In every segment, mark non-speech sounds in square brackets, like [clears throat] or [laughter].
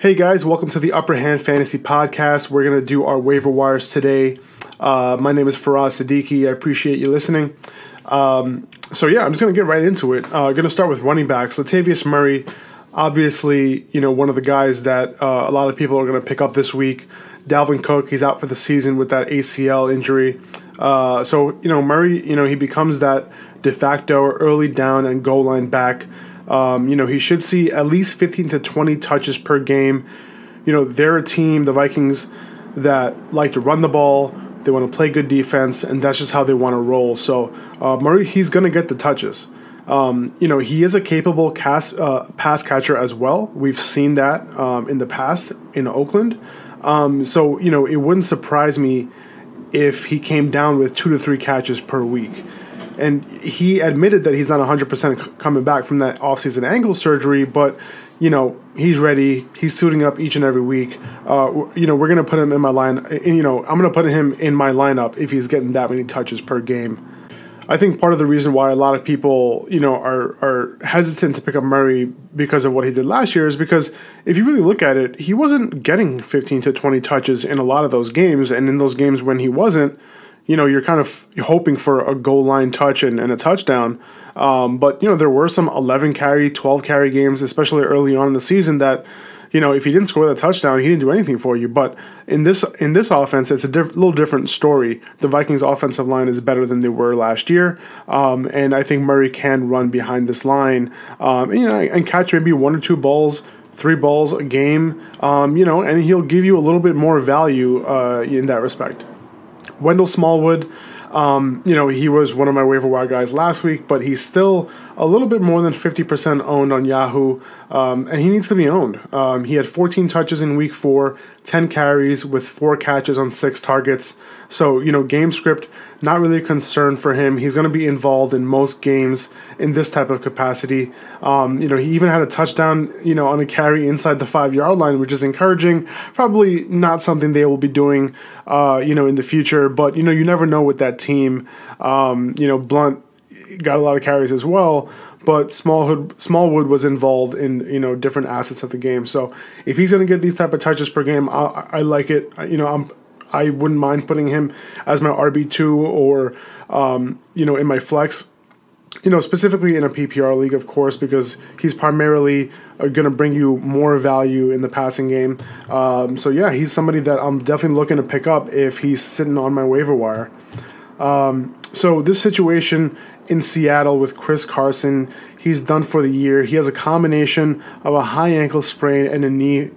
Hey guys, welcome to the Upper Hand Fantasy Podcast. We're going to do our waiver wires today. Uh, my name is Faraz Siddiqi. I appreciate you listening. Um, so yeah, I'm just going to get right into it. Uh, going to start with running backs. Latavius Murray, obviously, you know, one of the guys that uh, a lot of people are going to pick up this week. Dalvin Cook, he's out for the season with that ACL injury. Uh, so you know, Murray, you know, he becomes that de facto early down and goal line back um, you know, he should see at least 15 to 20 touches per game. You know, they're a team, the Vikings, that like to run the ball. They want to play good defense, and that's just how they want to roll. So uh, Murray, he's going to get the touches. Um, you know, he is a capable cast, uh, pass catcher as well. We've seen that um, in the past in Oakland. Um, so, you know, it wouldn't surprise me if he came down with two to three catches per week and he admitted that he's not 100% coming back from that offseason ankle surgery, but you know he's ready. He's suiting up each and every week. Uh, you know we're gonna put him in my line. You know I'm gonna put him in my lineup if he's getting that many touches per game. I think part of the reason why a lot of people, you know, are are hesitant to pick up Murray because of what he did last year is because if you really look at it, he wasn't getting 15 to 20 touches in a lot of those games, and in those games when he wasn't, you know, you're kind of hoping for a goal line touch and, and a touchdown. Um, but, you know, there were some 11 carry, 12 carry games, especially early on in the season that, you know, if he didn't score the touchdown, he didn't do anything for you. But in this in this offense, it's a diff- little different story. The Vikings' offensive line is better than they were last year, um, and I think Murray can run behind this line, um, and, you know, and catch maybe one or two balls, three balls a game, um, you know, and he'll give you a little bit more value uh, in that respect. Wendell Smallwood, um, you know, he was one of my waiver wire guys last week, but he's still a little bit more than 50% owned on Yahoo, um, and he needs to be owned. Um, he had 14 touches in week four, 10 carries with four catches on six targets. So, you know, game script, not really a concern for him. He's going to be involved in most games in this type of capacity. Um, you know, he even had a touchdown, you know, on a carry inside the five yard line, which is encouraging. Probably not something they will be doing, uh, you know, in the future, but, you know, you never know with that team. Um, you know, Blount got a lot of carries as well but Smallwood Smallwood was involved in you know different assets of the game. So if he's going to get these type of touches per game, I, I like it. You know, I'm I wouldn't mind putting him as my RB two or um, you know in my flex. You know, specifically in a PPR league, of course, because he's primarily uh, going to bring you more value in the passing game. Um, so yeah, he's somebody that I'm definitely looking to pick up if he's sitting on my waiver wire. Um, so this situation in Seattle with Chris Carson, he's done for the year. He has a combination of a high ankle sprain and a knee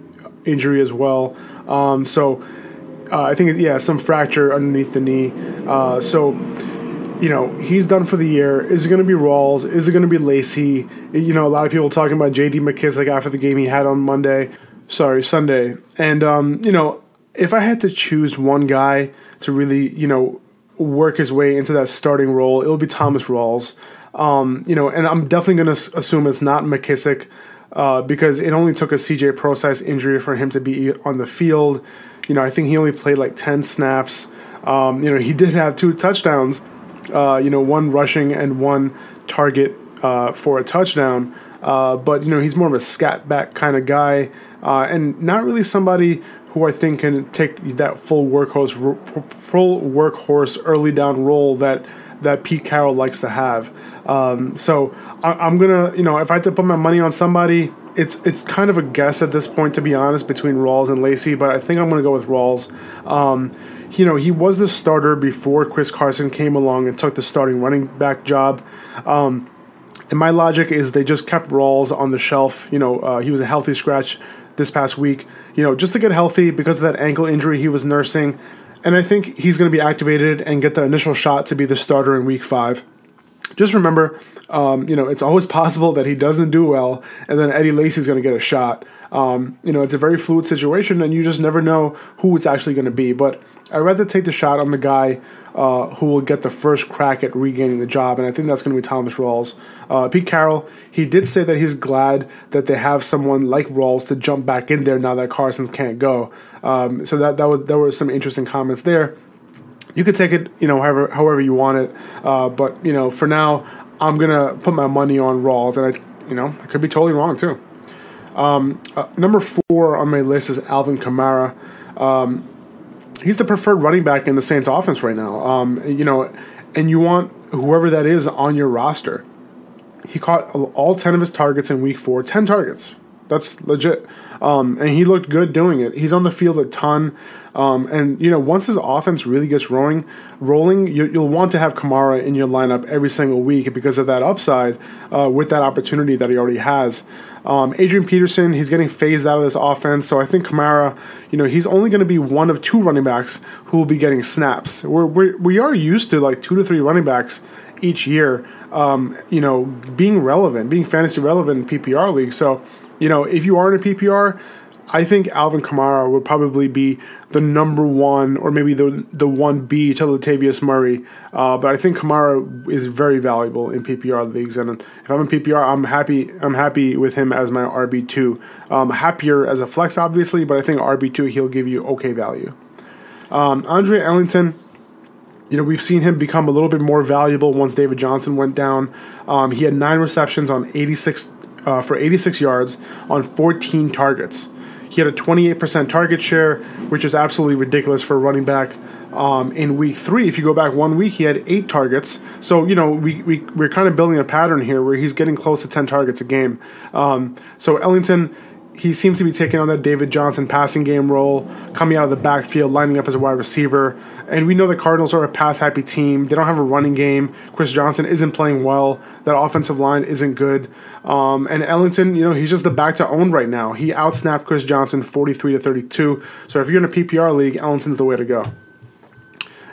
injury as well. Um, so uh, I think yeah, some fracture underneath the knee. Uh, so you know he's done for the year. Is it going to be Rawls? Is it going to be Lacy? You know, a lot of people talking about J.D. McKissic after the game he had on Monday. Sorry, Sunday. And um, you know, if I had to choose one guy to really you know work his way into that starting role, it'll be Thomas Rawls. Um, you know, and I'm definitely going to assume it's not McKissic uh, because it only took a CJ Prosise injury for him to be on the field. You know, I think he only played like 10 snaps. Um, you know, he [laughs] did have two touchdowns, uh, you know, one rushing and one target uh, for a touchdown. Uh, but, you know, he's more of a scat back kind of guy uh, and not really somebody who I think can take that full workhorse, full workhorse early down role that that Pete Carroll likes to have. Um, so I, am gonna, you know, if I had to put my money on somebody, it's it's kind of a guess at this point, to be honest, between Rawls and Lacy. But I think I'm gonna go with Rawls. Um, you know, he was the starter before Chris Carson came along and took the starting running back job. Um, and my logic is they just kept Rawls on the shelf. You know, uh, he was a healthy scratch this past week. You know, just to get healthy because of that ankle injury he was nursing. And I think he's going to be activated and get the initial shot to be the starter in week five just remember, um, you know, it's always [laughs] possible that he doesn't do well, and then Eddie Lacy's going to get a shot. Um, you know, it's a very fluid situation, and you just never know who it's actually going to be. But I'd rather take the shot on the guy uh, who will get the first crack at regaining the job, and I think that's going to be Thomas Rawls. Uh, Pete Carroll, he did say that he's glad that they have someone like Rawls to jump back in there now that Carson's can't go. Um, so that that was there were some interesting comments there you could take it, you know, however however you want it. Uh, but you know, for now, I'm gonna put my money on Rawls, and I, you know, I could be totally wrong too. Um, uh, number four on my list is Alvin Kamara. Um, he's the preferred running back in the Saints offense right now. Um, you know, and you want whoever that is on your roster. He caught all 10 of his targets in week four, 10 targets. That's legit. Um, and he looked good doing it. He's on the field a ton. Um, and, you know, once his offense really gets rolling, rolling you, will want to have Kamara in your lineup every single week because of that upside uh, with that opportunity that he already has. Um, Adrian Peterson, he's getting phased out of this offense, so I think Kamara, you know, he's only going to be one of two running backs who will be getting snaps. We're, we're, we are used to like two to three running backs each year, um, you know, being relevant, being fantasy relevant in PPR league. So, you know, if you are in a PPR, I think Alvin Kamara would probably be the number one, or maybe the the one B to Latavius Murray. Uh, but I think Kamara is very valuable in PPR leagues, and if I'm in PPR, I'm happy. I'm happy with him as my RB two. Um, happier as a flex, obviously, but I think RB two he'll give you okay value. Um, Andre Ellington, you know, we've seen him become a little bit more valuable once David Johnson went down. Um, he had nine receptions on 86 uh, for 86 yards on 14 targets. He had a 28% target share, which is absolutely ridiculous for a running back. Um, in week three, if you go back one week, he had eight targets. So, you know, we, we, we're kind of building a pattern here where he's getting close to 10 targets a game. Um, so, Ellington, he seems to be taking on that David Johnson passing game role, coming out of the backfield, lining up as a wide receiver. And we know the Cardinals are a pass happy team. They don't have a running game. Chris Johnson isn't playing well. That offensive line isn't good. Um, and Ellington, you know, he's just the back to own right now. He outsnapped Chris Johnson 43 to 32. So if you're in a PPR league, Ellington's the way to go.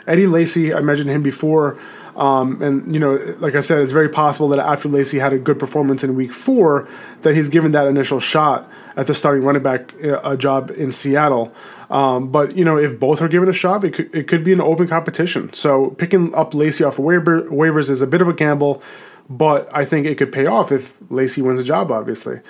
Eddie Lacy, I mentioned him before. Um, and you know, like I said, it's very possible that after Lacy had a good performance in Week Four, that he's given that initial shot at the starting running back uh, job in Seattle. Um, but you know, if both are given a shot, it could, it could be an open competition. So picking up Lacy off of waiver, waivers is a bit of a gamble, but I think it could pay off if Lacy wins a job. Obviously,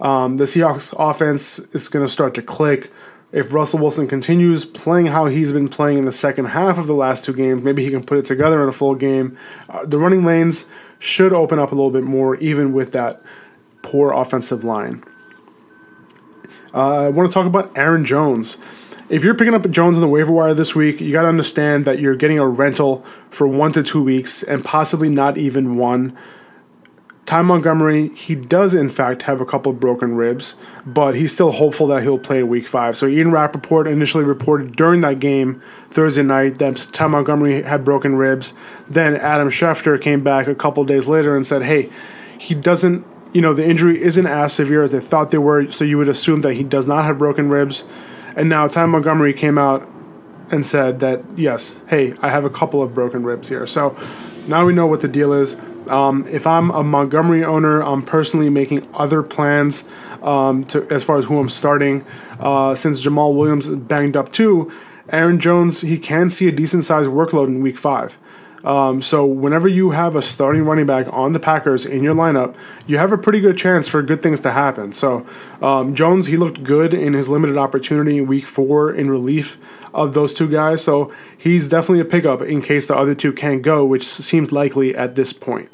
um, the Seahawks offense is going to start to click if Russell Wilson continues playing how he's been playing in the second half of the last two games, maybe he can put it together in a full game. Uh, the running lanes should open up a little bit more, even with that poor offensive line. Uh, I want to talk about Aaron Jones. If you're picking up Jones on the waiver wire this week, you got to understand that you're getting a rental for one to two weeks and possibly not even one. Ty Montgomery, he does in fact have a couple of broken ribs, but he's still hopeful that he'll play week five. So Ian Rapoport initially reported during that game Thursday night that Ty Montgomery had broken ribs. Then Adam Schefter came back a couple days later and said, hey, he doesn't, you know, the injury isn't as severe as they thought they were, so you would assume that he does not have broken ribs. And now Ty Montgomery came out and said that, yes, hey, I have a couple of broken ribs here. So now we know what the deal is. Um, if I'm a Montgomery owner, I'm personally making other plans um, to as far as who I'm starting. Uh, since Jamaal Williams banged up too, Aaron Jones he can see a decent sized workload in Week Five. Um, so whenever you have a starting running back on the Packers in your lineup, you have a pretty good chance for good things to happen. So um, Jones he looked good in his limited opportunity in Week Four in relief of those two guys. So he's definitely a pickup in case the other two can't go, which seems likely at this point.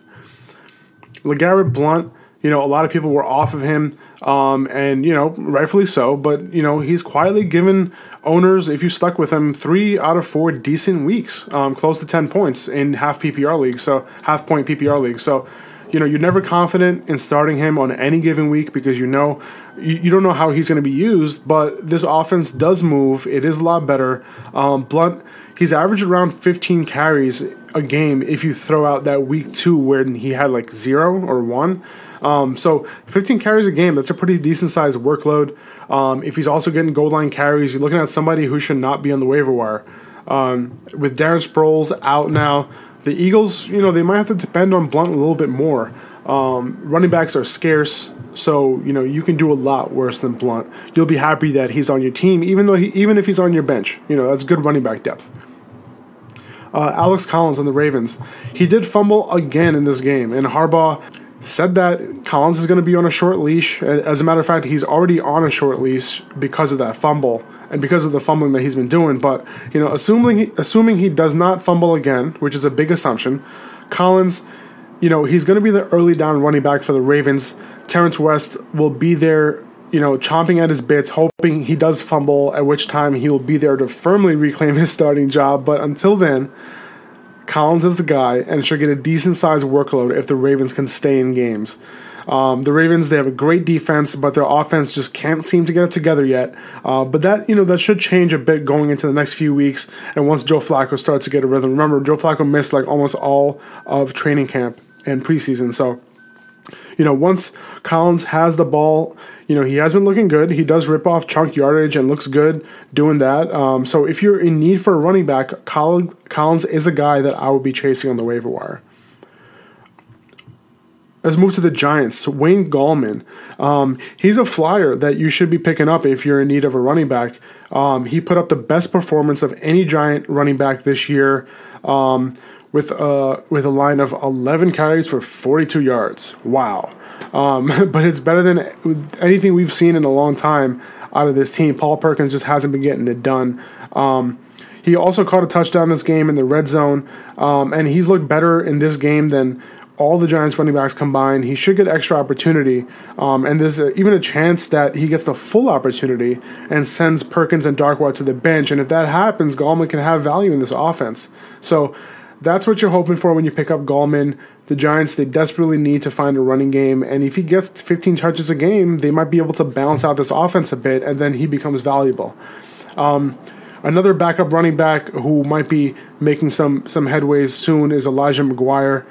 LeGarrette Blount, you know, a lot of people were off of him, um, and you know, rightfully so. But you know, he's quietly given owners, if you stuck with him, three out of four decent weeks, um, close to ten points in half PPR league, so half point PPR league. So, you know, you're never confident in starting him on any given week because you know you, you don't know how he's going to be used. But this offense does move; it is a lot better. Um, Blount, he's averaged around 15 carries a game if you throw out that week two where he had like zero or one. Um, so 15 carries a game, that's a pretty decent sized workload. Um, if he's also getting goal line carries, you're looking at somebody who should not be on the waiver wire. Um, with Darren Sproles out now, the Eagles, you know, they might have to depend on Blount a little bit more. Um, running backs are scarce, so you know you can do a lot worse than Blount. You'll be happy that he's on your team, even though he, even if he's on your bench. You know that's good running back depth uh, Alex Collins on the Ravens. He did fumble again in this game, and Harbaugh said that Collins is going to be on a short leash. As a matter of fact, he's already on a short leash because of that fumble and because of the fumbling that he's been doing. But you know, assuming assuming he does not fumble again, which is a big assumption, Collins, you know, he's going to be the early down running back for the Ravens. Terrance West will be there you know, chomping at his bits, hoping he does fumble, at which time he will be there to firmly reclaim his starting job. But until then, Collins is the guy and should get a decent sized workload if the Ravens can stay in games. Um, the Ravens they have a great defense, but their offense just can't seem to get it together yet. Uh, but that you know that should change a bit going into the next few weeks, and once Joe Flacco starts to get a rhythm. Remember, Joe Flacco missed like almost all of training camp and preseason, so you know once Collins has the ball you know, he has been looking good. He does rip off chunk yardage and looks good doing that. Um, so if you're in need for a running back, Collins is a guy that I would be chasing on the waiver wire. Let's move to the Giants. Wayne Gallman. Um, he's a flyer that you should be picking up if you're in need of a running back. Um, he put up the best performance of any Giant running back this year um, with, uh, with a line of 11 carries for 42 yards. Wow. Um, [laughs] but it's better than anything we've seen in a long time out of this team. Paul Perkins just hasn't been getting it done. Um, he also caught a touchdown this game in the red zone, um, and he's looked better in this game than all the Giants running backs combined. He should get extra opportunity, um, and there's a, even a chance that he gets the full opportunity and sends Perkins and Darkwa to the bench. And if that happens, Gallman can have value in this offense. So that's what you're hoping for when you pick up Gallman. The Giants, they desperately need to find a running game, and if he gets 15 touches a game, they might be able to balance out this offense a bit, and then he becomes valuable. Um, another backup running back who might be making some some headways soon is Elijah McGuire.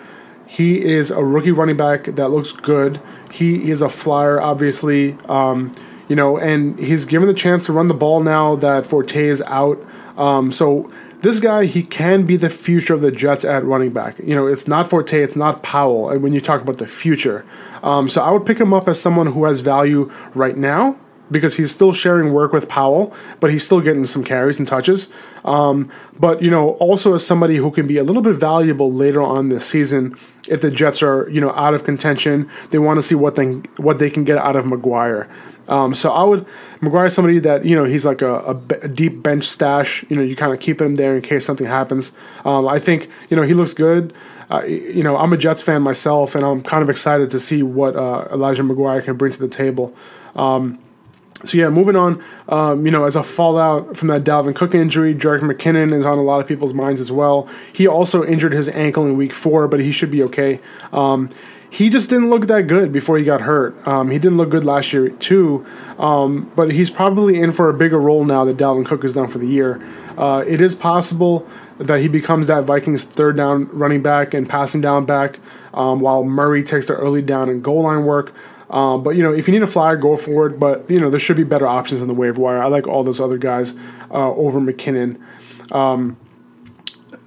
He is a rookie running back that looks good. He is a flyer, obviously, um, you know, and he's given the chance to run the ball now that Forte is out. Um, so this guy, he can be the future of the Jets at running back. You know, it's not Forte, it's not Powell when you talk about the future. Um, so I would pick him up as someone who has value right now because he's still sharing work with Powell, but he's still getting some carries and touches. Um, but you know, also as somebody who can be a little bit valuable later on this season if the Jets are you know out of contention, they want to see what they what they can get out of McGuire. Um, so I would McGuire is somebody that you know he's like a, a, a deep bench stash. You know, you kind of keep him there in case something happens. Um, I think you know he looks good. Uh, you know, I'm a Jets fan myself, and I'm kind of excited to see what uh, Elijah McGuire can bring to the table. Um, so yeah, moving on. Um, you know, as a fallout from that Dalvin Cook injury, Jerick McKinnon is on a lot of people's minds as well. He also injured his ankle in Week Four, but he should be okay. Um, he just didn't look that good before he got hurt. Um, he didn't look good last year too, um, but he's probably in for a bigger role now that Dalvin Cook is done for the year. Uh, it is possible that he becomes that Vikings third down running back and passing down back, um, while Murray takes the early down and goal line work. Um, but you know, if you need a flyer, go for it. But you know, there should be better options in the waiver wire. I like all those other guys uh, over McKinnon. Um,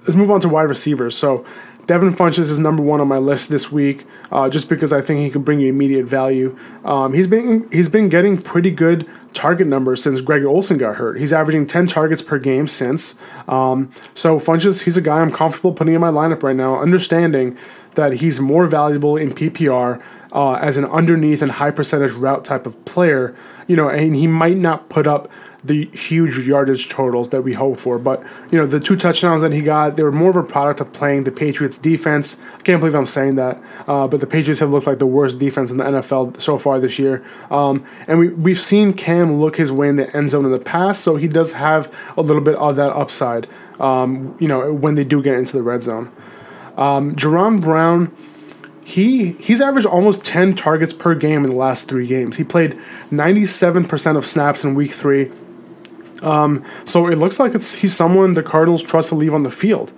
let's move on to wide receivers. So Devin Funchess is number one on my list this week, uh, just because I think he can bring you immediate value. Um, he's been he's been getting pretty good target numbers since Greg Olsen got hurt. He's averaging 10 targets per game since. Um, so Funchess, he's a guy I'm comfortable putting in my lineup right now, understanding that he's more valuable in PPR uh, as an underneath and high percentage route type of player. You know, and he might not put up the huge yardage totals that we hope for. But you know, the two touchdowns that he got, they were more of a product of playing the Patriots defense. I can't believe I'm saying that, uh, but the Patriots have looked like the worst defense in the NFL so far this year. Um, and we we've seen Cam look his way in the end zone in the past, so he does have a little bit of that upside. Um, you know, when they do get into the red zone. Um, Jaron Brown he he's averaged almost 10 targets per game in the last three games. He played 97% of snaps in week three, um, so it looks like it's he's someone the Cardinals trust to leave on the field.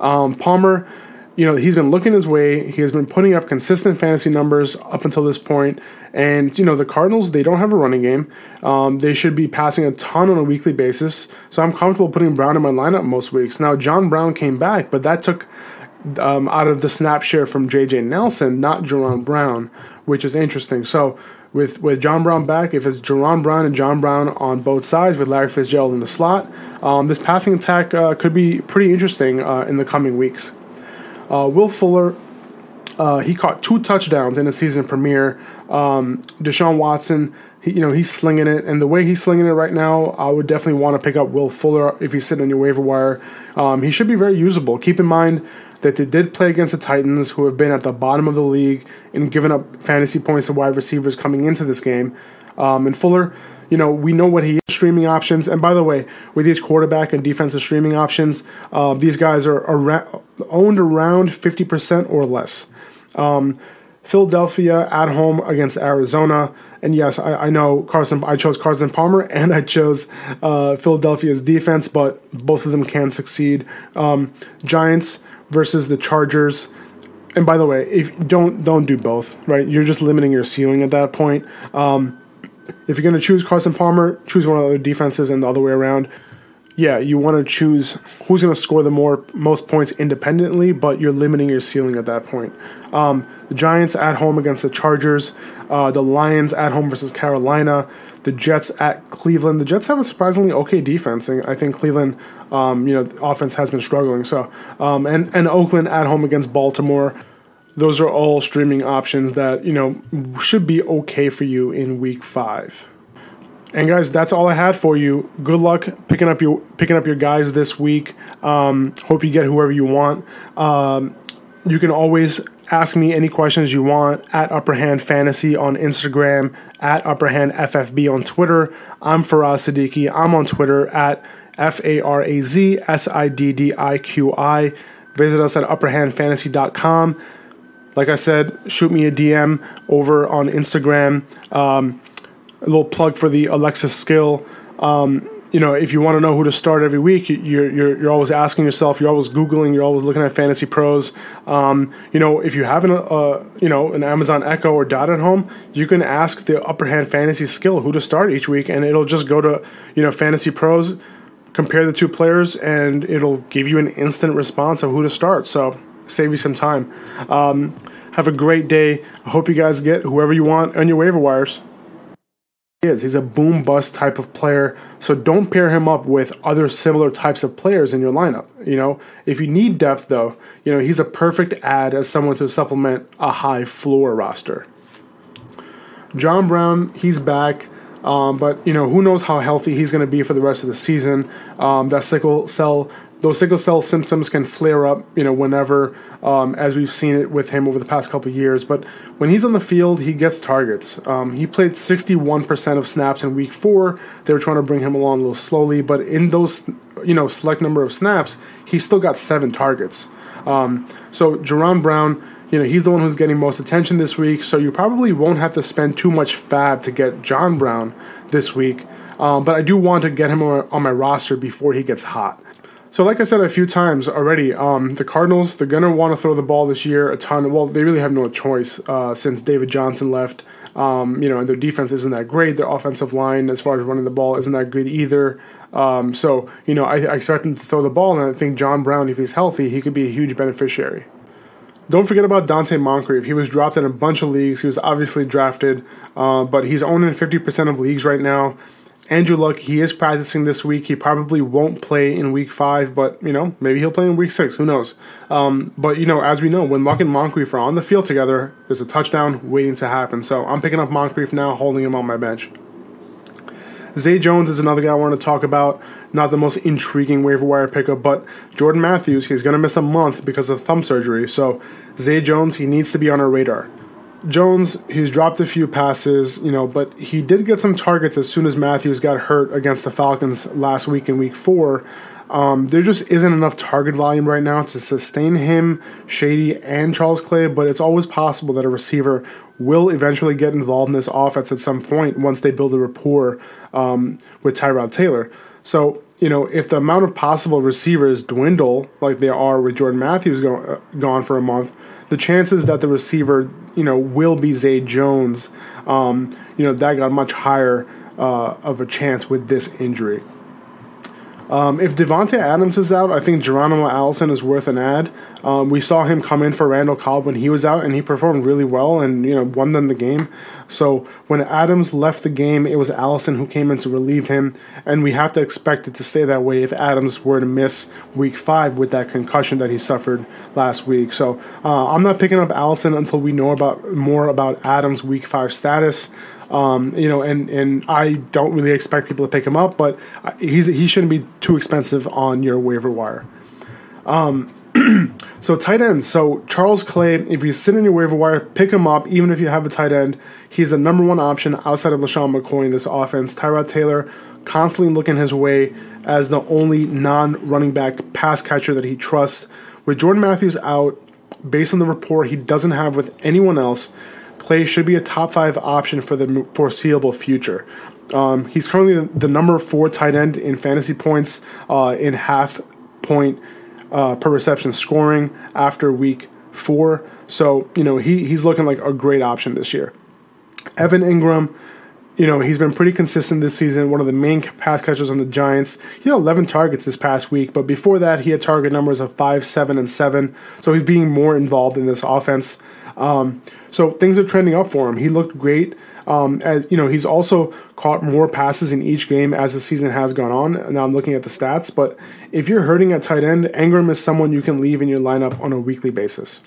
Um, Palmer, you know, he's been looking his way. He has been putting up consistent fantasy numbers up until this point. And you know, the Cardinals they don't have a running game. Um, they should be passing a ton on a weekly basis. So I'm comfortable putting Brown in my lineup most weeks. Now John Brown came back, but that took um, out of the snap share from J.J. Nelson, not Jaron Brown, which is interesting. So with with John Brown back, if it's Jaron Brown and John Brown on both sides with Larry Fitzgerald in the slot, um, this passing attack uh, could be pretty interesting uh, in the coming weeks. Uh, Will Fuller, uh, he caught two touchdowns in the season premiere. Um, Deshaun Watson, he, you know, he's slinging it, and the way he's slinging it right now, I would definitely want to pick up Will Fuller if he's sitting on your waiver wire. Um, he should be very usable. Keep in mind that they did play against the Titans, who have been at the bottom of the league and given up fantasy points to wide receivers coming into this game. Um, and Fuller, you know, we know what he is streaming options. And by the way, with these quarterback and defensive streaming options, uh, these guys are around, owned around 50% or less. Um, Philadelphia at home against Arizona. And yes, I, I, know Carson. I chose Carson Palmer [laughs] and I chose uh, Philadelphia's defense, but both of them can succeed. Um, Giants versus the Chargers. And by the way, if don't don't do both, right? You're just limiting your ceiling at that point. Um, if you're going to choose Carson Palmer, choose one of the defenses and the other way around yeah, you want to choose who's going to score the more most points independently, but you're limiting your ceiling at that point. Um, the Giants at home against the Chargers, uh, the Lions at home versus Carolina, the Jets at Cleveland. The Jets have a surprisingly okay defense, and I think Cleveland, um, you know, offense has been struggling. So, um, and and Oakland at home against Baltimore. Those are all streaming options that you know should be okay for you in Week Five. And guys, that's all I had for you. Good luck picking up your picking up your guys this week. Um, hope you get whoever you want. Um, you can always ask me any questions you want at Upperhand Fantasy on Instagram, at Upper Hand FFB on Twitter. I'm Faraz Siddiqi. I'm on Twitter at F A R A Z S I D D I Q I. Visit us at upperhandfantasy.com. Like I said, shoot me a DM over on Instagram. Um, a little plug for the Alexa skill. Um, you know, if you want to know who to start every week, you're, you're, you're always asking yourself, you're always Googling, you're always looking at Fantasy Pros. Um, you know, if you have an, uh, you know, an Amazon Echo or Dot at home, you can ask the Upper Hand Fantasy skill who to start each week, and it'll just go to, you know, Fantasy Pros, compare the two players, and it'll give you an instant response of who to start. So save you some time. Um, have a great day. I hope you guys get whoever you want on your waiver wires is. He's a boom bust type of player. So don't pair him up with other similar types of players in your lineup. You know, if you need depth though, you know, he's a perfect add as someone to supplement a high floor roster. John Brown, he's back. Um, but you know who knows how healthy he's going to be for the rest of the season. Um, that sickle cell those sickle cell symptoms can flare up, you know, whenever, um, as we've seen it with him over the past couple years. But when he's on the field, he gets targets. Um, he played 61% of snaps in Week Four. They were trying to bring him along a little slowly, but in those, you know, select number of snaps, he still got seven targets. Um, so Jaron Brown, you know, he's the one who's getting most attention this week. So you probably won't have to spend too much FAAB to get John Brown this week. Um, but I do want to get him on my roster before he gets hot. So, like I said a few times already, um, the Cardinals they're gonna want to throw the ball this year a ton. Well, they really have no choice uh, since David Johnson left. Um, you know, and their defense isn't that great. Their offensive line, as far as running the ball, isn't that good either. Um, so, you know, I, I expect them to throw the ball, and I think John Brown, if he's healthy, he could be a huge beneficiary. Don't forget about Donte Moncrief. He was dropped in a bunch of leagues. He was obviously drafted, uh, but he's owned in 50% of leagues right now. Andrew Luck, he is practicing this week. He probably won't play in week five, but you know, maybe he'll play in week six. Who knows? Um, but you know, as we know, when Luck and Moncrief are on the field together, there's a touchdown waiting to happen. So I'm picking up Moncrief now, holding him on my bench. Zay Jones is another guy I want to talk about. Not the most intriguing waiver wire pickup, but Jordan Matthews, he's going to miss a month because of thumb surgery. So Zay Jones, he needs to be on our radar. Jones, he's dropped a few passes, you know, but he did get some targets as soon as Matthews got hurt against the Falcons last week in week four. Um, there just isn't enough target volume right now to sustain him, Shady, and Charles Clay, but it's always possible that a receiver will eventually get involved in this offense at some point once they build a rapport um, with Tyrod Taylor. So, you know, if the amount of possible receivers dwindle like they are with Jordan Matthews go, uh, gone for a month, the chances that the receiver, you know, will be Zay Jones, um, you know, that got much higher uh, of a chance with this injury. Um, if Davante Adams is out, I think Geronimo Allison is worth an ad. Um, we saw him come in for Randall Cobb when he was out, and he performed really well and you know won them the game. So when Adams left the game, it was Allison who came in to relieve him, and we have to expect it to stay that way if Adams were to miss Week Five with that concussion that he suffered last week. So uh, I'm not picking up Allison until we know about more about Adams' Week Five status. Um, you know, and and I don't really expect people to pick him up, but he's he shouldn't be too expensive on your waiver wire. Um, [clears throat] so tight ends. So Charles Clay, if he's sitting in your waiver wire, pick him up. Even if you have a tight end, he's the number one option outside of LeSean McCoy in this offense. Tyrod Taylor constantly looking his way as the only non-running back pass catcher that he trusts. With Jordan Matthews out, based on the rapport he doesn't have with anyone else, Clay should be a top five option for the foreseeable future. Um, he's currently the number four tight end in fantasy points uh, in half point uh, per reception scoring after week four. So, you know, he, he's looking like a great option this year. Evan Engram, you know, he's been pretty consistent this season, one of the main pass catchers on the Giants. He had 11 targets this past week, but before that, he had target numbers of 5, 7, and 7. So he's being more involved in this offense. Um, so things are trending up for him. He looked great. Um, as you know, he's also caught more passes in each game as the season has gone on. Now I'm looking at the stats, but if you're hurting at tight end, Engram is someone you can leave in your lineup on a weekly basis.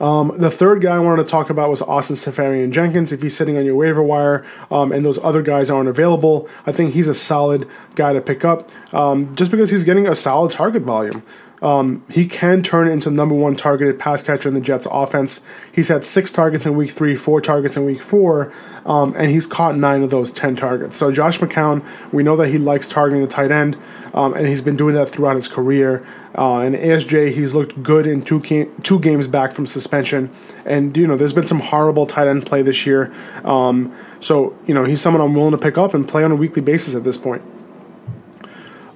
Um, the third guy I wanted to talk about was Austin Seferian-Jenkins. If he's sitting on your waiver wire um, and those other guys aren't available, I think he's a solid guy to pick up um, just because he's getting a solid target volume. Um, he can turn into number one targeted pass catcher in the Jets offense. He's had six targets in week three, four targets in week four, um, and he's caught nine of those 10 targets. So Josh McCown, we know that he likes targeting the tight end, um, and he's been doing that throughout his career. Uh, and ASJ, he's looked good in two, two games back from suspension. And, you know, there's been some horrible tight end play this year. Um, so, you know, he's someone I'm willing to pick up and play on a weekly basis at this point.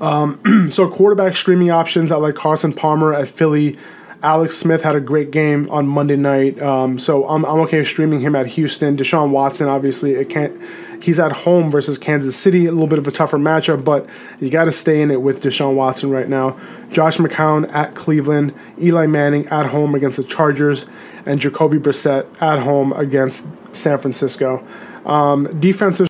Um, [clears throat] so quarterback streaming options, I like Carson Palmer at Philly. Alex Smith had a great game on Monday night, um, so I'm, I'm okay streaming him at Houston. Deshaun Watson, obviously, it can't. He's at home versus Kansas City, a little bit of a tougher matchup, but you got to stay in it with Deshaun Watson right now. Josh McCown at Cleveland, Eli Manning at home against the Chargers, and Jacoby Brissett at home against San Francisco. Um, defensive